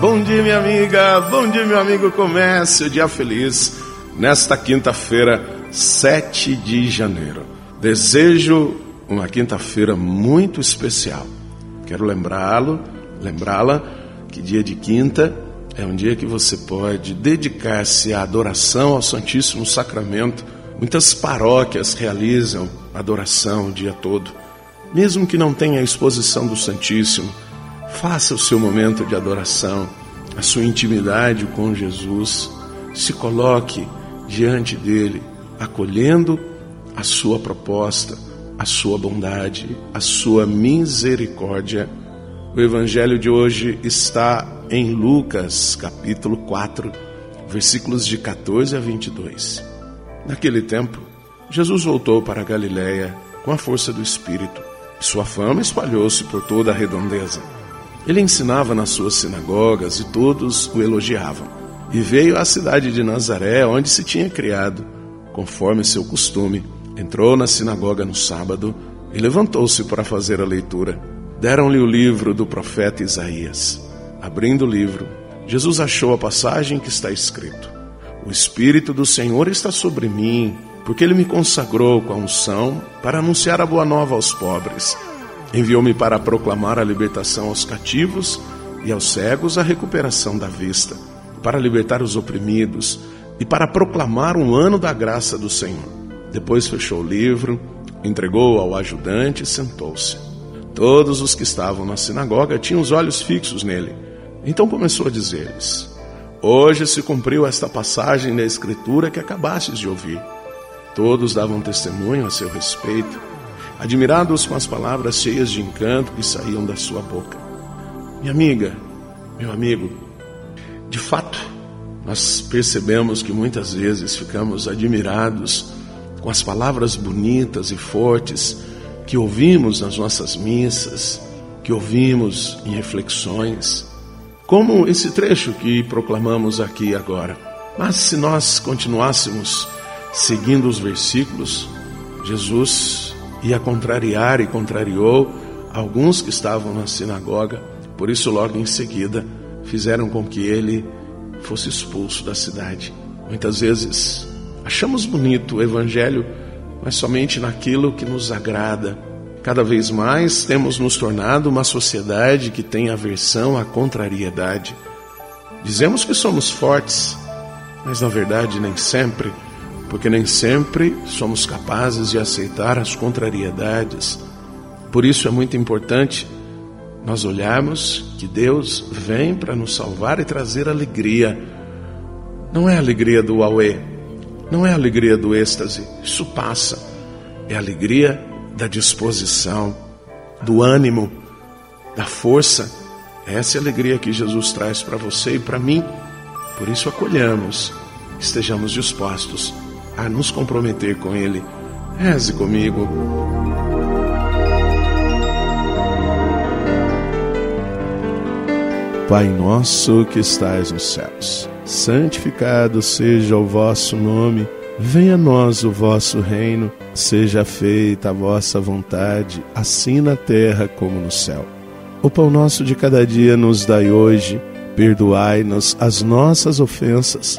Bom dia, minha amiga. Bom dia, meu amigo. Comece o dia feliz nesta quinta-feira, 7 de janeiro. Desejo uma quinta-feira muito especial. Quero lembrá-lo, lembrá-la que dia de quinta é um dia que você pode dedicar-se à adoração ao Santíssimo Sacramento. Muitas paróquias realizam adoração o dia todo. Mesmo que não tenha a exposição do Santíssimo, faça o seu momento de adoração, a sua intimidade com Jesus. Se coloque diante dele, acolhendo a sua proposta, a sua bondade, a sua misericórdia. O evangelho de hoje está em Lucas, capítulo 4, versículos de 14 a 22. Naquele tempo, Jesus voltou para a Galiléia com a força do Espírito. Sua fama espalhou-se por toda a redondeza. Ele ensinava nas suas sinagogas e todos o elogiavam. E veio à cidade de Nazaré, onde se tinha criado, conforme seu costume. Entrou na sinagoga no sábado e levantou-se para fazer a leitura. Deram-lhe o livro do profeta Isaías. Abrindo o livro, Jesus achou a passagem que está escrito: O Espírito do Senhor está sobre mim porque ele me consagrou com a unção para anunciar a boa nova aos pobres. Enviou-me para proclamar a libertação aos cativos e aos cegos a recuperação da vista, para libertar os oprimidos e para proclamar um ano da graça do Senhor. Depois fechou o livro, entregou ao ajudante e sentou-se. Todos os que estavam na sinagoga tinham os olhos fixos nele. Então começou a dizer-lhes: Hoje se cumpriu esta passagem da Escritura que acabastes de ouvir. Todos davam testemunho a seu respeito, admirados com as palavras cheias de encanto que saíam da sua boca. Minha amiga, meu amigo, de fato, nós percebemos que muitas vezes ficamos admirados com as palavras bonitas e fortes que ouvimos nas nossas missas, que ouvimos em reflexões, como esse trecho que proclamamos aqui agora. Mas se nós continuássemos seguindo os versículos, Jesus ia contrariar e contrariou alguns que estavam na sinagoga, por isso, logo em seguida, fizeram com que ele fosse expulso da cidade. Muitas vezes achamos bonito o Evangelho, mas somente naquilo que nos agrada. Cada vez mais temos nos tornado uma sociedade que tem aversão à contrariedade. Dizemos que somos fortes, mas na verdade nem sempre porque nem sempre somos capazes de aceitar as contrariedades. Por isso é muito importante nós olharmos que Deus vem para nos salvar e trazer alegria. Não é a alegria do auê, não é a alegria do êxtase, isso passa. É a alegria da disposição, do ânimo, da força. Essa é a alegria que Jesus traz para você e para mim. Por isso acolhamos, estejamos dispostos a nos comprometer com Ele. Reze comigo. Pai nosso que estais nos céus, santificado seja o vosso nome, venha a nós o vosso reino, seja feita a vossa vontade, assim na terra como no céu. O pão nosso de cada dia nos dai hoje, perdoai-nos as nossas ofensas,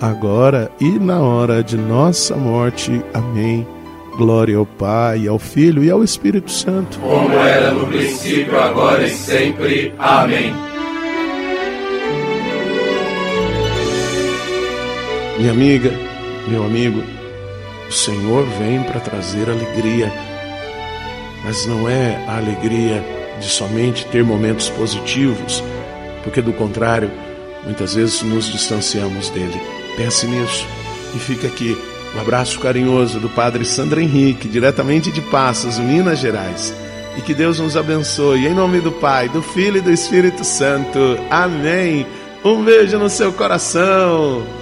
agora e na hora de nossa morte. Amém. Glória ao Pai, ao Filho e ao Espírito Santo. Como era no princípio, agora e sempre. Amém. Minha amiga, meu amigo, o Senhor vem para trazer alegria, mas não é a alegria de somente ter momentos positivos, porque do contrário, muitas vezes nos distanciamos dele. Pense nisso e fica aqui um abraço carinhoso do Padre Sandro Henrique, diretamente de Passos, Minas Gerais. E que Deus nos abençoe, em nome do Pai, do Filho e do Espírito Santo. Amém. Um beijo no seu coração.